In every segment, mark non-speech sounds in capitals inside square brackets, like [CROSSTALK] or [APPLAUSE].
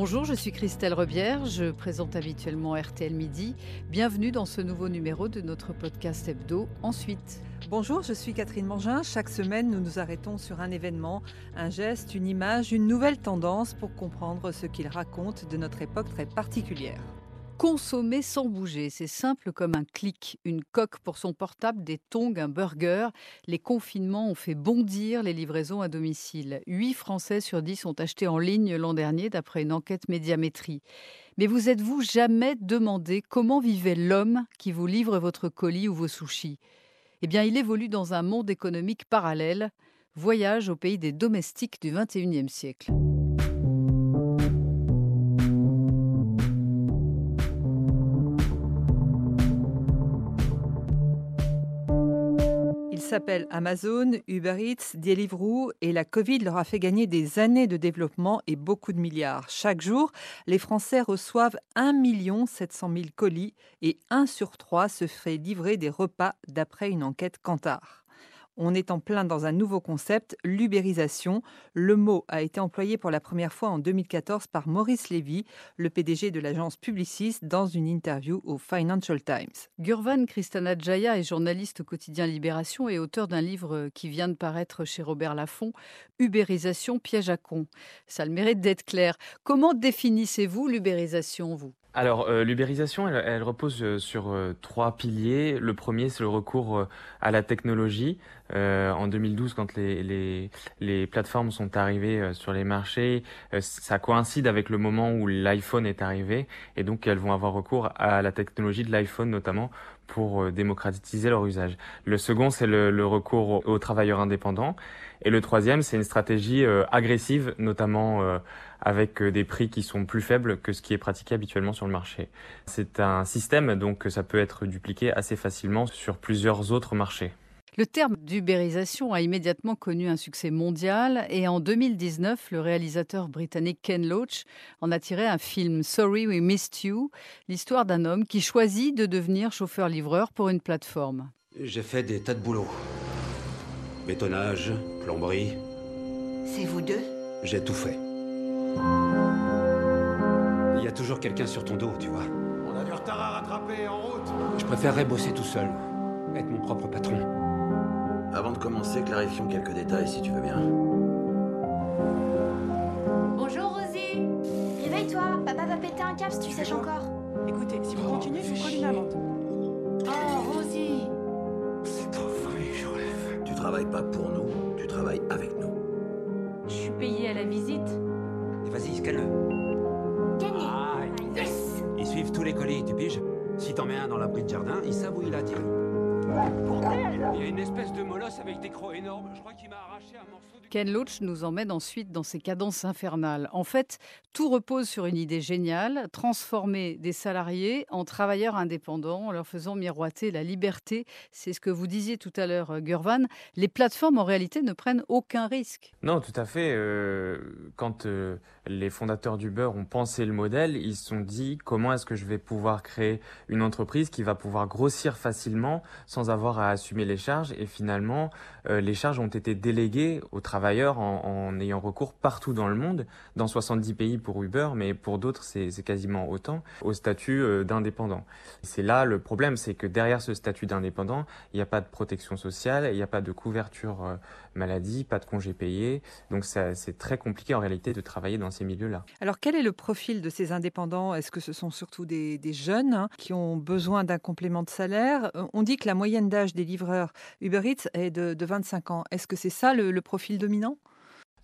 Bonjour, je suis Christelle Rebière, je présente habituellement RTL Midi. Bienvenue dans ce nouveau numéro de notre podcast hebdo Ensuite. Bonjour, je suis Catherine Mangin. Chaque semaine, nous nous arrêtons sur un événement, un geste, une image, une nouvelle tendance pour comprendre ce qu'il raconte de notre époque très particulière. Consommer sans bouger, c'est simple comme un clic. Une coque pour son portable, des tongs, un burger. Les confinements ont fait bondir les livraisons à domicile. 8 Français sur 10 ont acheté en ligne l'an dernier d'après une enquête médiamétrie. Mais vous êtes-vous jamais demandé comment vivait l'homme qui vous livre votre colis ou vos sushis? Eh bien, il évolue dans un monde économique parallèle. Voyage au pays des domestiques du XXIe siècle. S'appellent Amazon, Uber Eats, Deliveroo et la Covid leur a fait gagner des années de développement et beaucoup de milliards. Chaque jour, les Français reçoivent 1 700 000 colis et 1 sur 3 se fait livrer des repas d'après une enquête Kantar. On est en plein dans un nouveau concept, l'ubérisation. Le mot a été employé pour la première fois en 2014 par Maurice Lévy, le PDG de l'agence Publicis, dans une interview au Financial Times. Gurvan Jaya est journaliste au quotidien Libération et auteur d'un livre qui vient de paraître chez Robert Laffont, Ubérisation, piège à con. Ça le mérite d'être clair. Comment définissez-vous l'ubérisation, vous? Alors, euh, l'ubérisation, elle, repose euh, sur euh, trois piliers. Le premier, c'est le recours à la technologie. en 2012, quand les, les, les, plateformes sont arrivées sur les marchés, ça coïncide avec le moment où l'iPhone est arrivé, et donc elles vont avoir recours à la technologie de l'iPhone notamment pour démocratiser leur usage. Le second, c'est le, le, recours aux travailleurs indépendants. Et le troisième, c'est une stratégie agressive, notamment avec euh, des prix qui sont plus faibles que ce qui est pratiqué habituellement sur le marché. C'est un système, donc ça peut être dupliqué assez facilement sur plusieurs autres marchés. Le terme d'ubérisation a immédiatement connu un succès mondial et en 2019, le réalisateur britannique Ken Loach en a tiré un film Sorry We Missed You, l'histoire d'un homme qui choisit de devenir chauffeur-livreur pour une plateforme. J'ai fait des tas de boulot. Bétonnage, plomberie. C'est vous deux? J'ai tout fait. Il y a toujours quelqu'un sur ton dos, tu vois. On a du retard à rattraper en route. Je préférerais bosser tout seul, être mon propre patron. Avant de commencer, clarifions quelques détails si tu veux bien. Bonjour Rosie Réveille-toi, papa va péter un câble si tu sèches encore. Écoutez, si vous continuez, je vous colle une amende. Oh Rosie C'est trop vrai, Joseph. Tu travailles pas pour nous, tu travailles avec nous. Je suis payée à la visite. Et vas-y, scanne-le. Gagné Ah, Yes Ils suivent tous les colis, tu piges Si t'en mets un dans l'abri de jardin, ils savent où il a tiré. Il y a une espèce de molosse avec des crocs énormes. Je crois qu'il m'a arraché un morceau du... Ken Loach nous emmène ensuite dans ses cadences infernales. En fait, tout repose sur une idée géniale, transformer des salariés en travailleurs indépendants en leur faisant miroiter la liberté. C'est ce que vous disiez tout à l'heure, euh, Gurvan. Les plateformes, en réalité, ne prennent aucun risque. Non, tout à fait. Euh, quand euh, les fondateurs d'Uber ont pensé le modèle, ils se sont dit comment est-ce que je vais pouvoir créer une entreprise qui va pouvoir grossir facilement sans avoir à assumer les charges? Et finalement, euh, les charges ont été déléguées aux travailleurs en, en, ayant recours partout dans le monde, dans 70 pays pour Uber, mais pour d'autres c'est quasiment autant, au statut euh, d'indépendant. C'est là le problème, c'est que derrière ce statut d'indépendant, il n'y a pas de protection sociale, il n'y a pas de couverture euh, maladie, pas de congés payés. Donc c'est très compliqué en réalité de travailler dans ces milieux-là. Alors quel est le profil de ces indépendants? Est-ce que ce sont surtout des, des jeunes hein, qui ont besoin d'un complément de salaire? On dit que la moyenne d'âge des livreurs Uber Eats est de, de 25 ans. Est-ce que c'est ça le, le, profil dominant?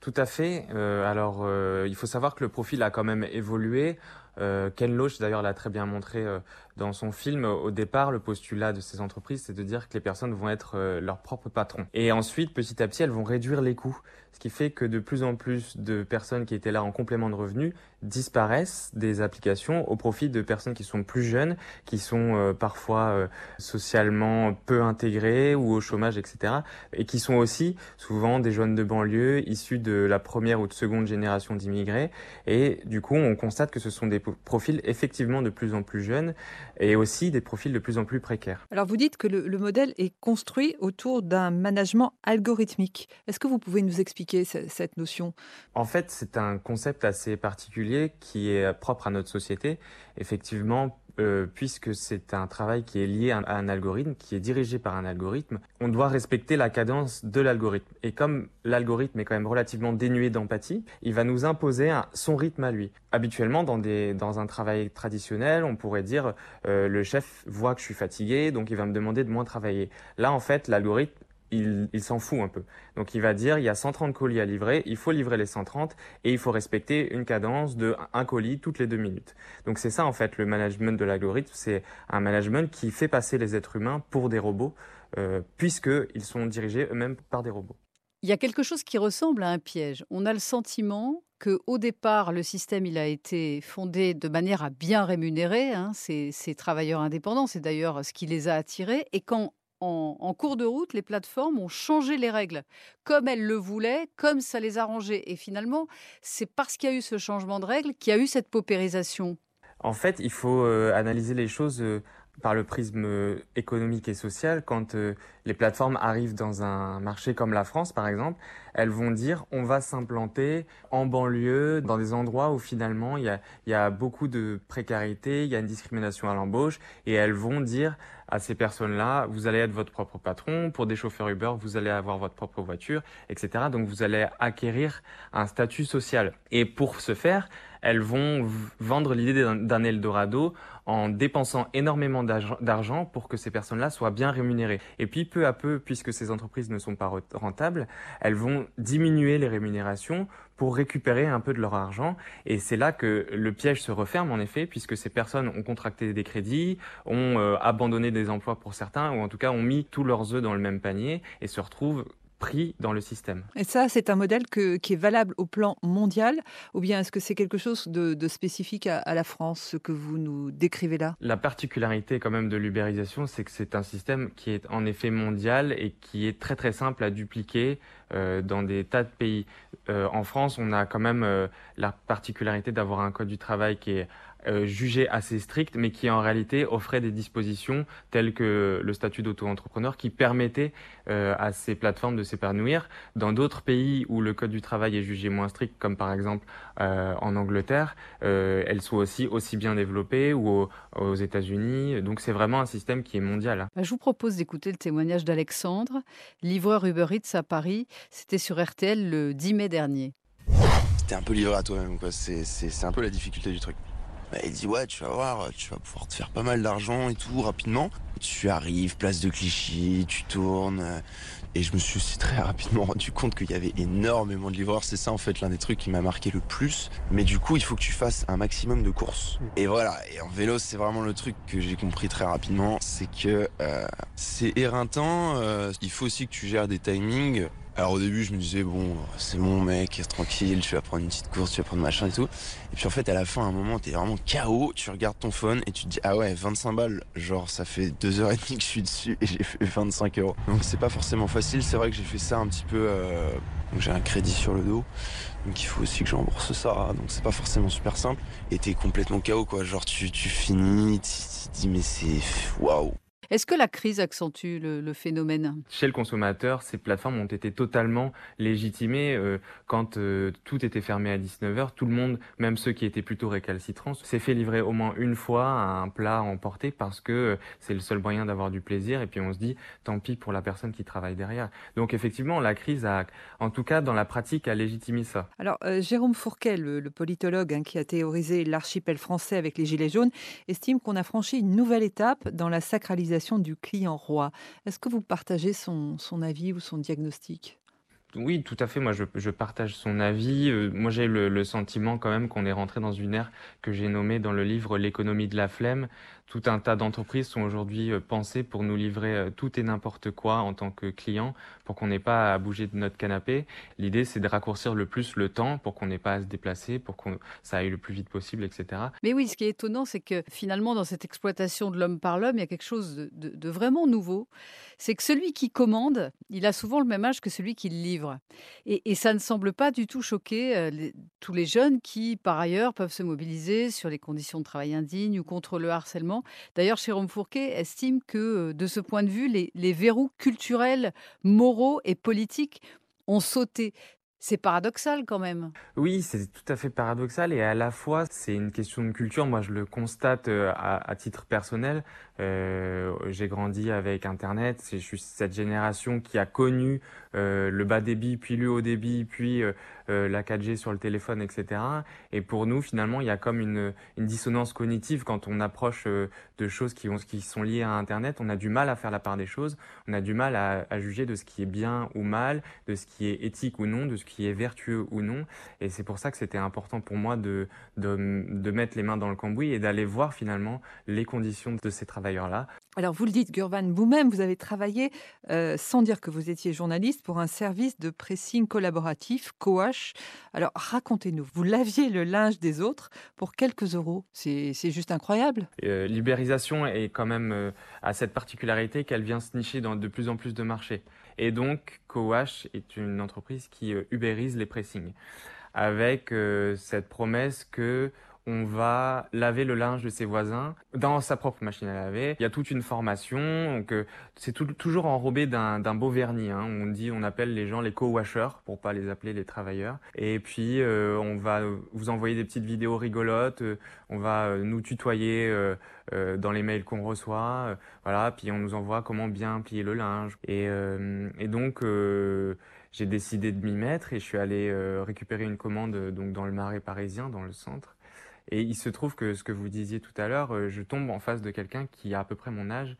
Tout à fait. Euh, alors, euh, il faut savoir que le profil a quand même évolué. Euh, Ken Loach, d'ailleurs, l'a très bien montré euh, dans son film. Au départ, le postulat de ces entreprises, c'est de dire que les personnes vont être euh, leurs propres patrons. Et ensuite, petit à petit, elles vont réduire les coûts. Ce qui fait que de plus en plus de personnes qui étaient là en complément de revenus disparaissent des applications au profit de personnes qui sont plus jeunes, qui sont parfois socialement peu intégrées ou au chômage, etc. Et qui sont aussi souvent des jeunes de banlieue issus de la première ou de seconde génération d'immigrés. Et du coup, on constate que ce sont des profils effectivement de plus en plus jeunes et aussi des profils de plus en plus précaires. Alors vous dites que le, le modèle est construit autour d'un management algorithmique. Est-ce que vous pouvez nous expliquer cette notion? En fait, c'est un concept assez particulier qui est propre à notre société. Effectivement, euh, puisque c'est un travail qui est lié à un, algorithme, qui est dirigé par un algorithme, on doit respecter la cadence de l'algorithme. Et comme l'algorithme est quand même relativement dénué d'empathie, il va nous imposer son rythme à lui. Habituellement, dans, des, dans un travail traditionnel, on pourrait dire euh, le chef voit que je suis fatigué, donc il va me demander de moins travailler. Là, en fait, l'algorithme il, s'en fout un peu. Donc il va dire, il y a 130 colis à livrer, il faut livrer les 130 et il faut respecter une cadence de un colis toutes les deux minutes. Donc c'est ça en fait le management de l'algorithme, c'est un management qui fait passer les êtres humains pour des robots, euh, puisqu'ils sont dirigés eux-mêmes par des robots. Il y a quelque chose qui ressemble à un piège. On a le sentiment que au départ, le système il a été fondé de manière à bien rémunérer hein, ces, ces travailleurs indépendants. C'est d'ailleurs ce qui les a attirés. Et quand en, cours de route, les plateformes ont changé les règles comme elles le voulaient, comme ça les arrangeait. Et finalement, c'est parce qu'il y a eu ce changement de règles qu'il y a eu cette paupérisation. En fait, il faut euh, analyser les choses euh, par le prisme euh, économique et social, quand les plateformes arrivent dans un marché comme la France, par exemple, elles vont dire on va s'implanter en banlieue, dans des endroits où finalement il y a, y a beaucoup de précarité, il y a une discrimination à l'embauche, et elles vont dire à ces personnes-là, vous allez être votre propre patron, pour des chauffeurs Uber, vous allez avoir votre propre voiture, etc. Donc vous allez acquérir un statut social. Et pour ce faire, elles vont vendre l'idée d'un Eldorado en dépensant énormément d'argent pour que ces personnes-là soient bien rémunérées. Et puis peu à peu, puisque ces entreprises ne sont pas rentables, elles vont diminuer les rémunérations pour récupérer un peu de leur argent. Et c'est là que le piège se referme, en effet, puisque ces personnes ont contracté des crédits, ont euh, abandonné des emplois pour certains, ou en tout cas ont mis tous leurs œufs dans le même panier et se retrouvent pris dans le système. Et ça, c'est un modèle qui est valable au plan mondial ou bien est-ce que c'est quelque chose de, spécifique à, la France, ce que vous nous décrivez là? La particularité quand même de l'ubérisation, c'est que c'est un système qui est en effet mondial et qui est très très simple à dupliquer euh, dans des tas de pays. Euh, en France, on a quand même euh, la particularité d'avoir un code du travail qui est euh, jugé assez strict, mais qui en réalité offrait des dispositions telles que le statut d'auto-entrepreneur qui permettait euh, à ces plateformes de s'épanouir. Dans d'autres pays où le code du travail est jugé moins strict, comme par exemple euh, en Angleterre, elles sont aussi aussi bien développées ou aux, États-Unis. Donc c'est vraiment un système qui est mondial. Hein. Bah, je vous propose d'écouter le témoignage d'Alexandre, livreur Uber Eats à Paris. C'était sur RTL le 10 mai dernier. C'était un peu livré à toi-même, C'est un peu la difficulté du truc. Bah, il dit ouais, tu vas voir, tu vas pouvoir te faire pas mal d'argent et tout rapidement. Tu arrives, place de Clichy, tu tournes. Euh, et je me suis aussi très rapidement [LAUGHS] rendu compte qu'il y avait énormément de livreurs. C'est ça en fait l'un des trucs qui m'a marqué le plus. Mais du coup, il faut que tu fasses un maximum de courses. Et voilà. Et en vélo, c'est vraiment le truc que j'ai compris très rapidement, c'est que euh, c'est éreintant. Euh, il faut aussi que tu gères des timings. Alors au début, je me disais, bon, c'est mon mec, tranquille, tu vas prendre une petite course, tu vas prendre machin et tout. Et puis en fait, à la fin, à un moment, t'es vraiment KO, tu regardes ton phone et tu te dis, ah ouais, 25 balles, genre ça fait deux heures et demie que je suis dessus et j'ai fait 25 euros. Donc c'est pas forcément facile, c'est vrai que j'ai fait ça un petit peu, euh... donc j'ai un crédit sur le dos. Donc il faut aussi que je ça, donc c'est pas forcément super simple. Et t'es complètement KO quoi, genre tu, tu finis, tu te dis mais c'est waouh. Est-ce que la crise accentue le, phénomène? Chez le consommateur, ces plateformes ont été totalement légitimées. Euh, quand euh, tout était fermé à 19h, tout le monde, même ceux qui étaient plutôt récalcitrants, s'est fait livrer au moins une fois un plat emporté parce que euh, c'est le seul moyen d'avoir du plaisir. Et puis on se dit, tant pis pour la personne qui travaille derrière. Donc effectivement, la crise a, en tout cas dans la pratique, a légitimé ça. Alors Jérôme Fourquet, le, politologue hein, qui a théorisé l'archipel français avec les Gilets jaunes, estime qu'on a franchi une nouvelle étape dans la sacralisation du client roi. Est-ce que vous partagez son, avis ou son diagnostic? Oui, tout à fait. Moi, je, partage son avis. Euh, moi, j'ai le, le, sentiment quand même qu'on est rentré dans une ère que j'ai nommée dans le livre l'économie de la flemme. Tout un tas d'entreprises sont aujourd'hui pensées pour nous livrer tout et n'importe quoi en tant que client, pour qu'on n'ait pas à bouger de notre canapé. L'idée, c'est de raccourcir le plus le temps pour qu'on n'ait pas à se déplacer, pour que ça aille le plus vite possible, etc. Mais oui, ce qui est étonnant, c'est que finalement, dans cette exploitation de l'homme par l'homme, il y a quelque chose de, vraiment nouveau. C'est que celui qui commande, il a souvent le même âge que celui qui le livre. Et, ça ne semble pas du tout choquer euh, tous les jeunes qui, par ailleurs, peuvent se mobiliser sur les conditions de travail indignes ou contre le harcèlement. D'ailleurs, Jérôme Fourquet estime que, euh, de ce point de vue, les, verrous culturels, moraux et politiques ont sauté. C'est paradoxal quand même. Oui, c'est tout à fait paradoxal et à la fois c'est une question de culture. Moi, je le constate euh, à titre personnel. Euh, j'ai grandi avec Internet. Je suis cette génération qui a connu euh, le bas débit, puis le haut débit, puis euh, euh, la 4G sur le téléphone, etc. Et pour nous, finalement, il y a comme une, une dissonance cognitive quand on approche euh, de choses qui, ont, qui sont liées à Internet. On a du mal à faire la part des choses. On a du mal à, à juger de ce qui est bien ou mal, de ce qui est éthique ou non, de ce qui est vertueux ou non. Et c'est pour ça que c'était important pour moi de, de, de mettre les mains dans le cambouis et d'aller voir finalement les conditions de ces Alors vous le dites, Gurvan, vous-même, vous avez travaillé, euh, sans dire que vous étiez journaliste, pour un service de pressing collaboratif, Coach. Alors racontez-nous, vous laviez le linge des autres pour quelques euros. C'est juste incroyable. Euh, Libérisation est quand même euh, à cette particularité qu'elle vient se nicher dans de plus en plus de marchés. Et donc, Coach est une entreprise qui euh, ubérise les pressings avec cette promesse que on va laver le linge de ses voisins dans sa propre machine à laver. Il y a toute une formation, donc euh, c'est toujours enrobé d'un beau vernis. Hein. On dit, on appelle les gens les co-washers pour pas les appeler les travailleurs. Et puis euh, on va vous envoyer des petites vidéos rigolotes, euh, on va euh, nous tutoyer euh, dans les mails qu'on reçoit, voilà. Puis on nous envoie comment bien plier le linge. Et, et donc j'ai décidé de m'y mettre et je suis allé récupérer une commande donc dans le Marais parisien, dans le centre. Et il se trouve que ce que vous disiez tout à l'heure, euh, je tombe en face de quelqu'un qui a à peu près mon âge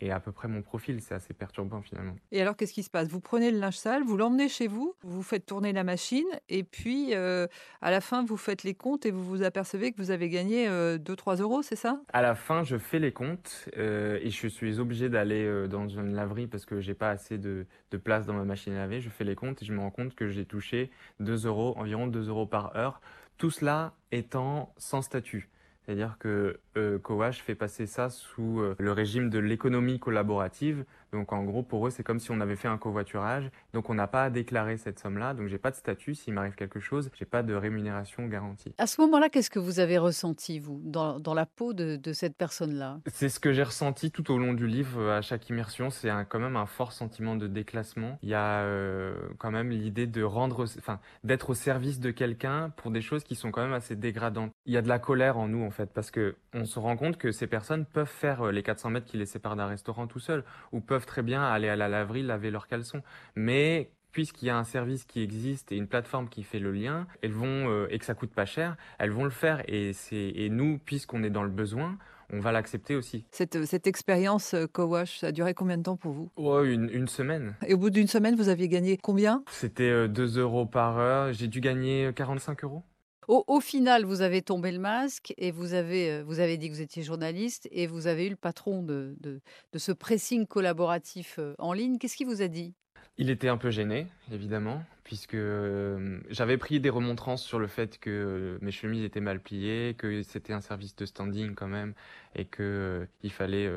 et à peu près mon profil. C'est assez perturbant finalement. Et alors, qu'est-ce qui se passe? Vous prenez le linge sale, vous l'emmenez chez vous, vous faites tourner la machine, et puis euh, à la fin, vous faites les comptes et vous vous apercevez que vous avez gagné euh, 2-3 euros, c'est ça? À la fin, je fais les comptes euh, et je suis obligé d'aller dans une laverie parce que j'ai pas assez de, de, place dans ma machine à laver. Je fais les comptes et je me rends compte que j'ai touché 2 euros, environ 2 euros par heure. Tout cela étant sans statut. C'est-à-dire que euh, fait passer ça sous euh, le régime de l'économie collaborative. Donc en gros, pour eux, c'est comme si on avait fait un covoiturage. Donc on n'a pas à déclarer cette somme-là. Donc j'ai pas de statut. S'il m'arrive quelque chose, j'ai pas de rémunération garantie. À ce moment-là, qu'est-ce que vous avez ressenti, vous, dans, dans la peau de, de cette personne-là? C'est ce que j'ai ressenti tout au long du livre. À chaque immersion, c'est quand même un fort sentiment de déclassement. Il y a euh, quand même l'idée de rendre, enfin, d'être au service de quelqu'un pour des choses qui sont quand même assez dégradantes. Il y a de la colère en nous, en fait, parce que on se rend compte que ces personnes peuvent faire les 400 mètres qui les séparent d'un restaurant tout seul, ou peuvent très bien aller à la laverie laver leurs caleçons. Mais puisqu'il y a un service qui existe et une plateforme qui fait le lien, elles vont euh, et que ça coûte pas cher, elles vont le faire. Et c'est et nous, puisqu'on est dans le besoin, on va l'accepter aussi. Cette, cette expérience euh, co-wash, ça a duré combien de temps pour vous? Oh, une, une, semaine. Et au bout d'une semaine, vous aviez gagné combien? C'était euh, 2 euros par heure. J'ai dû gagner 45 euros. Au, final, vous avez tombé le masque et vous avez, euh, vous avez dit que vous étiez journaliste et vous avez eu le patron de, de, ce pressing collaboratif euh, en ligne. Qu'est-ce qu'il vous a dit? Il était un peu gêné, évidemment, puisque euh, j'avais pris des remontrances sur le fait que mes chemises étaient mal pliées, que c'était un service de standing quand même et qu'il euh, fallait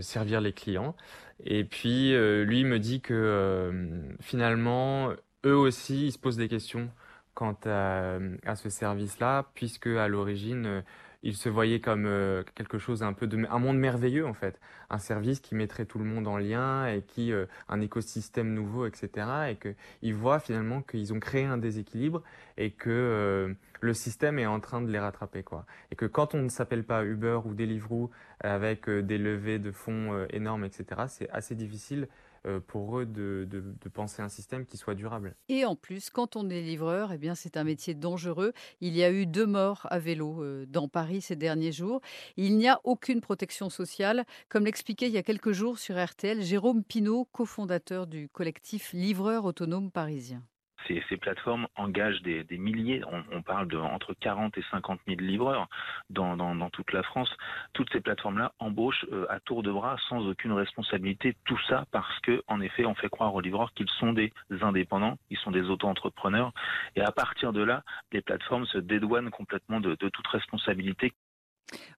servir les clients. Et puis, lui me dit que finalement, eux aussi, ils se posent des questions quant à, à ce service-là, puisque à l'origine, euh, il se voyait comme euh, quelque chose un peu de un monde merveilleux en fait, un service qui mettrait tout le monde en lien et qui euh, un écosystème nouveau, etc. Et que ils voient finalement qu'ils ont créé un déséquilibre et que euh, le système est en train de les rattraper quoi. Et que quand on ne s'appelle pas Uber ou Deliveroo avec euh, des levées de fonds euh, énormes, etc. C'est assez difficile euh, pour eux de, de, de, penser un système qui soit durable. Et en plus, quand on est livreur, eh bien c'est un métier dangereux. Il y a eu deux morts à vélo euh, dans Paris ces derniers jours. Il n'y a aucune protection sociale, comme l'expliquait il y a quelques jours sur RTL Jérôme Pinault, cofondateur du collectif Livreurs autonomes parisiens. Ces, plateformes engagent des, milliers, on, parle de entre 40 et 50 000 livreurs dans, toute la France. Toutes ces plateformes-là embauchent euh, à tour de bras sans aucune responsabilité. Tout ça parce que, en effet, on fait croire aux livreurs qu'ils sont des indépendants, ils sont des auto-entrepreneurs. Et à partir de là, les plateformes se dédouanent complètement de toute responsabilité.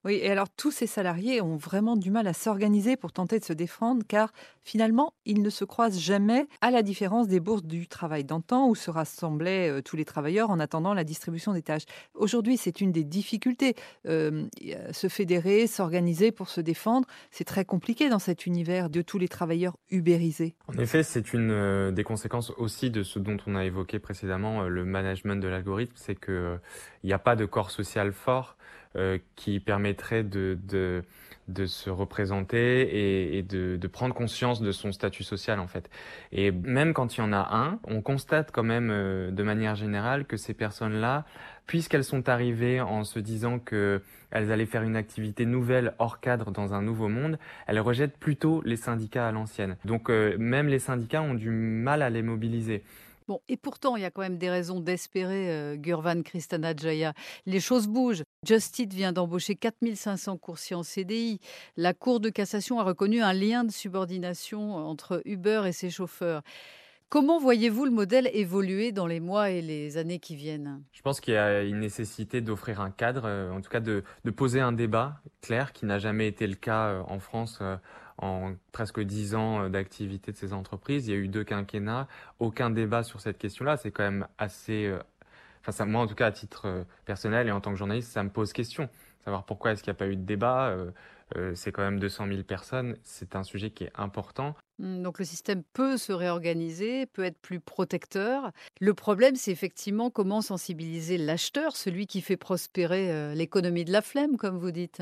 Oui, et alors tous ces salariés ont vraiment du mal à s'organiser pour tenter de se défendre car finalement, ils ne se croisent jamais à la différence des bourses du travail d'antan où se rassemblaient euh, tous les travailleurs en attendant la distribution des tâches. Aujourd'hui, c'est une des difficultés. Euh, se fédérer, s'organiser pour se défendre, c'est très compliqué dans cet univers de tous les travailleurs ubérisés. En effet, c'est une euh, des conséquences aussi de ce dont on a évoqué précédemment, le management de l'algorithme, c'est qu'il n'y a pas de corps social fort euh, qui permettrait de, de, de se représenter et, et de, de, prendre conscience de son statut social en fait. Et même quand il y en a un, on constate quand même euh, de manière générale que ces personnes-là, puisqu'elles sont arrivées en se disant que elles allaient faire une activité nouvelle hors cadre dans un nouveau monde, elles rejettent plutôt les syndicats à l'ancienne. Donc euh, même les syndicats ont du mal à les mobiliser. Bon, et pourtant, il y a quand même des raisons d'espérer, euh, Gurvan Kristana Jaya. Les choses bougent. Justit vient d'embaucher 4500 coursiers en CDI. La Cour de cassation a reconnu un lien de subordination entre Uber et ses chauffeurs. Comment voyez-vous le modèle évoluer dans les mois et les années qui viennent? Je pense qu'il y a une nécessité d'offrir un cadre, en tout cas de, de, poser un débat clair qui n'a jamais été le cas euh, en France en presque dix ans d'activité de ces entreprises. Il y a eu deux quinquennats, aucun débat sur cette question-là. C'est quand même assez. euh, Enfin, moi, en tout cas, à titre euh, personnel et en tant que journaliste, ça me pose question. Savoir pourquoi est-ce qu'il n'y a pas eu de débat. Euh, euh, c'est quand même 200 000 personnes. C'est un sujet qui est important. Mmh, Donc le système peut se réorganiser, peut être plus protecteur. Le problème, c'est effectivement comment sensibiliser l'acheteur, celui qui fait prospérer euh, l'économie de la flemme, comme vous dites.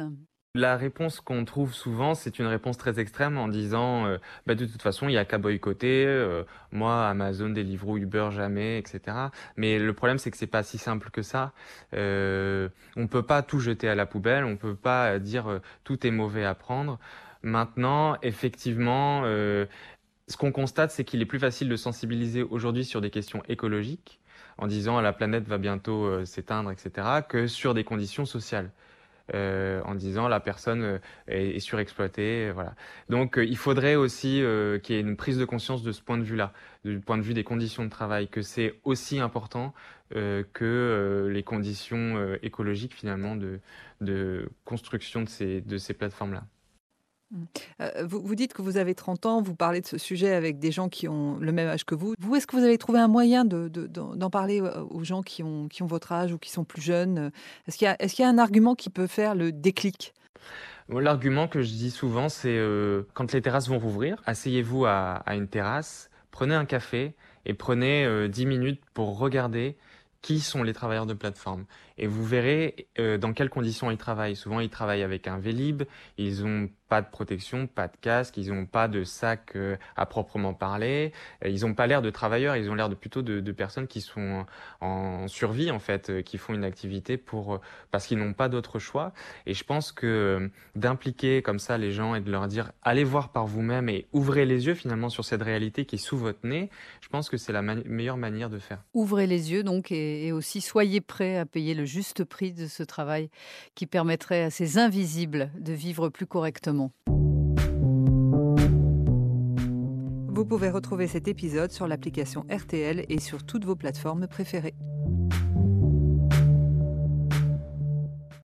La réponse qu'on trouve souvent, c'est une réponse très extrême en disant euh, bah, de toute façon, il n'y a qu'à boycotter. Euh, moi, Amazon, Deliveroo, Uber, jamais, etc. Mais le problème, c'est que c'est pas si simple que ça. Euh, on peut pas tout jeter à la poubelle. On peut pas dire euh, tout est mauvais à prendre. Maintenant, effectivement, ce qu'on constate, c'est qu'il est plus facile de sensibiliser aujourd'hui sur des questions écologiques en disant la planète va bientôt s'éteindre, etc., que sur des conditions sociales euh, en disant la personne euh, est, est, surexploitée. Voilà. Donc euh, il faudrait aussi euh, qu'il y ait une prise de conscience de ce point de vue-là, du point de vue des conditions de travail, que c'est aussi important euh, que les conditions écologiques finalement de, construction de ces plateformes-là. Euh, vous, dites que vous avez 30 ans, vous parlez de ce sujet avec des gens qui ont le même âge que vous. Vous, est-ce que vous avez trouvé un moyen d'en de, de, parler aux gens qui ont, votre âge ou qui sont plus jeunes? Est-ce qu'il y, a un argument qui peut faire le déclic? L'argument que je dis souvent, c'est euh, quand les terrasses vont rouvrir, asseyez-vous à, à, une terrasse, prenez un café et prenez euh, 10 minutes pour regarder qui sont les travailleurs de plateforme. Et vous verrez euh, dans quelles conditions ils travaillent. Souvent, ils travaillent avec un Vélib, ils ont pas de protection, pas de casque, ils n'ont pas de sac euh, à proprement parler, ils n'ont pas l'air de travailleurs, ils ont l'air de plutôt de, personnes qui sont en survie en fait, euh, qui font une activité pour parce qu'ils n'ont pas d'autre choix. Et je pense que euh, d'impliquer comme ça les gens et de leur dire allez voir par vous-même et ouvrez les yeux finalement sur cette réalité qui est sous votre nez, je pense que c'est la meilleure manière de faire. Ouvrez les yeux donc et, et aussi soyez prêts à payer le juste prix de ce travail qui permettrait à ces invisibles de vivre plus correctement. Vous pouvez retrouver cet épisode sur l'application RTL et sur toutes vos plateformes préférées.